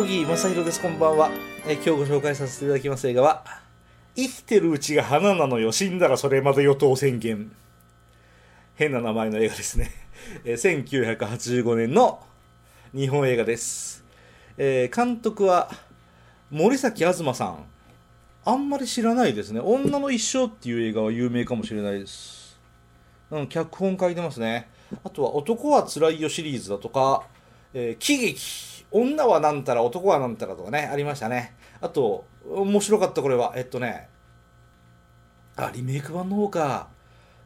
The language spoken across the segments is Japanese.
小木正弘です。こんばんは、え今日ご紹介させていただきます映画は生きてるうちが花なのよ死んだらそれまで与党宣言。変な名前の映画ですね、え1985年の日本映画です、えー監督は森崎東さん。あんまり知らないですね。女の一生っていう映画は有名かもしれないです。うん、脚本書いてますね。あとは、男はつらいよシリーズだとか、えー喜劇、女はなんたら、男はなんたらとかね、ありましたね。あと、面白かったこれは、えっとね、あ、リメイク版の方か、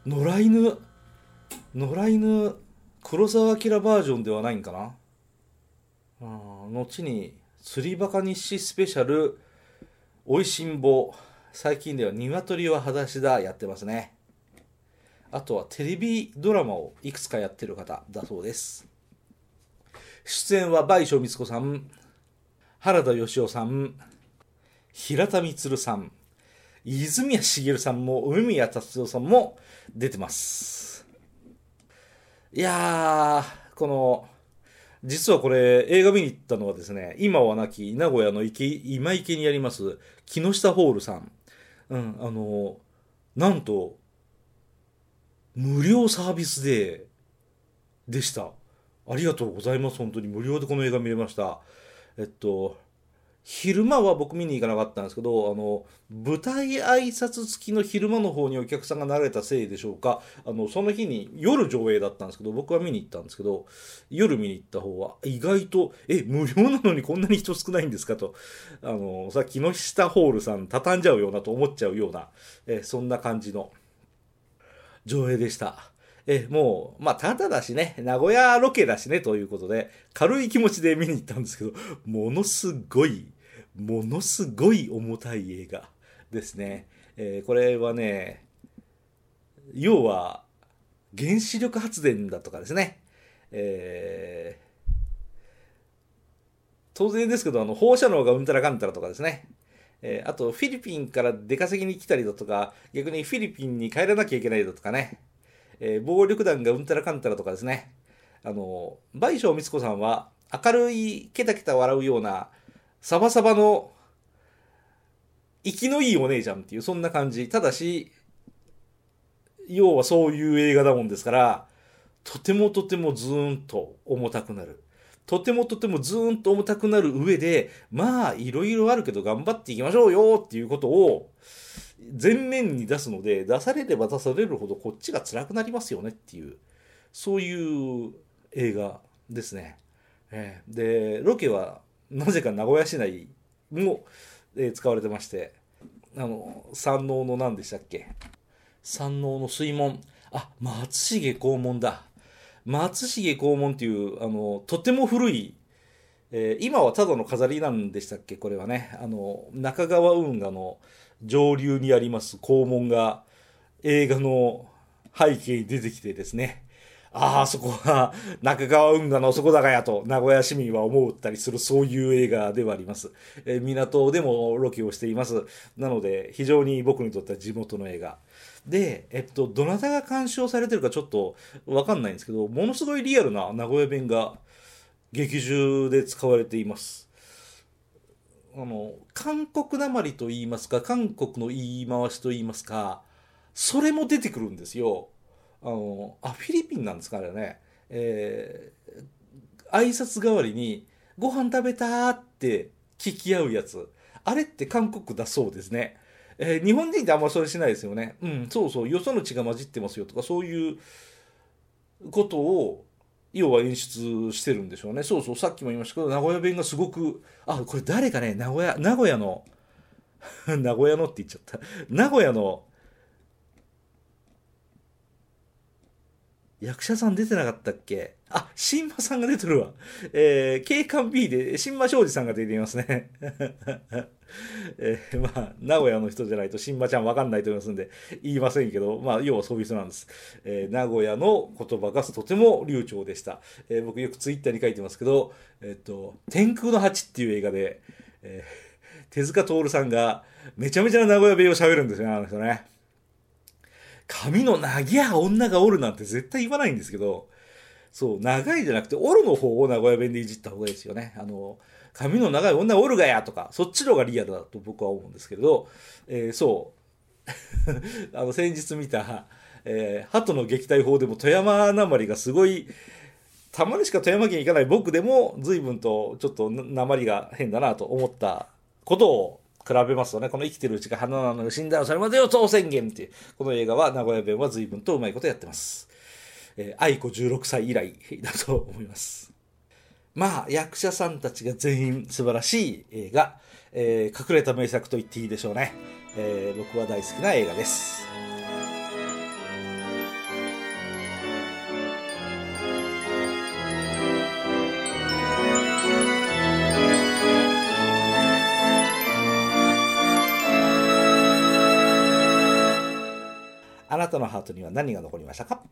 野良犬、野良犬、黒沢明バージョンではないんかな。あ後に、釣りバカ日誌スペシャル、おいしんぼ、最近では鶏は裸足だ、やってますね。あとはテレビドラマをいくつかやってる方だそうです。出演は倍賞光子さん、原田義雄さん、平田充さん、泉谷しげるさんも梅宮達夫さんも出てます。いやー、この、実はこれ映画見に行ったのはですね、今はなき名古屋の池今池にあります木下ホールさん。うん、あの、なんと、無料サービスデーでした。ありがとうございます。本当に無料でこの映画見れました。えっと、昼間は僕見に行かなかったんですけど、あの、舞台挨拶付きの昼間の方にお客さんが慣れたせいでしょうか、あの、その日に夜上映だったんですけど、僕は見に行ったんですけど、夜見に行った方は意外と、え、無料なのにこんなに人少ないんですかと、あの、さ、木下ホールさん畳んじゃうようなと思っちゃうような、え、そんな感じの、上映でした。え、もう、まあ、ただだしね、名古屋ロケだしね、ということで、軽い気持ちで見に行ったんですけど、ものすごい、ものすごい重たい映画ですね。えーこれはね、要は、原子力発電だとかですね、えー当然ですけど、あの、放射能がうんたらかんたらとかですね、えーあと、フィリピンから出稼ぎに来たりだとか、逆にフィリピンに帰らなきゃいけないだとかね、えー暴力団がうんたらかんたらとかですね、あの、倍賞光子さんは、明るい、ケタケタ笑うような、サバサバの、息のいいお姉ちゃんっていう、そんな感じ。ただし、要はそういう映画だもんですから、とてもとてもズーンと重たくなる。とてもとてもズーンと重たくなる上で、まあ、いろいろあるけど頑張っていきましょうよっていうことを、前面に出すので、出されれば出されるほどこっちが辛くなりますよねっていう、そういう映画ですね。えーで、ロケはなぜか名古屋市内も、えー使われてまして、あの、山王の何でしたっけ？山王の水門。あ、松重黄門だ。松重黄門っていう、あの、とても古い、えー今はただの飾りなんでしたっけ？これはね。あの、中川運河の上流にあります黄門が映画の背景に出てきてですね。ああ、そこは中川運河の底高やと名古屋市民は思ったりするそういう映画ではあります。え港でもロケをしています。なので非常に僕にとっては地元の映画。で、えっと、どなたが鑑賞されてるかちょっとわかんないんですけど、ものすごいリアルな名古屋弁が劇中で使われています。あの、韓国なまりと言いますか、韓国の言い回しと言いますか、それも出てくるんですよ。あの、あ、フィリピンなんですかあれね。えー挨拶代わりに、ご飯食べたって聞き合うやつ。あれって韓国だそうですね。えー日本人ってあんまそれしないですよね。うん、そうそう、よその血が混じってますよとか、そういうことを、要は演出してるんでしょうね。そうそう、さっきも言いましたけど、名古屋弁がすごく、あ、これ誰かね、名古屋、名古屋の、名古屋のって言っちゃった。名古屋の、役者さん出てなかったっけ？あ、新馬さんが出てるわ。えー、警官 B で新馬庄司さんが出ていますね。えーまあ、名古屋の人じゃないと新馬ちゃんわかんないと思いますんで、言いませんけど、まあ、要はそういう人なんです。えー名古屋の言葉がとても流暢でした。えー僕よくツイッターに書いてますけど、えっと、天空の蜂っていう映画で、え手塚徹さんがめちゃめちゃな名古屋弁を喋るんですよね、あの人ね。髪の長い女がおるなんて絶対言わないんですけど、そう、長いじゃなくて、おるの方を名古屋弁でいじった方がいいですよね。あの、髪の長い女おるがやとか、そっちの方がリアルだと僕は思うんですけれど、えー、そう。あの、先日見た、えー、鳩の撃退法でも富山なまりがすごい、たまにしか富山県行かない僕でも随分とちょっとなまりが変だなと思ったことを比べますとね、この生きてるうちが花なのに死んだらそれまでよ当宣言っていう、この映画は名古屋弁は随分とうまいことやってます。えー、愛子16歳以来だと思います。まあ、役者さんたちが全員素晴らしい映画、えー、隠れた名作と言っていいでしょうね。えー、僕は大好きな映画です。なたのハートには何が残りましたか？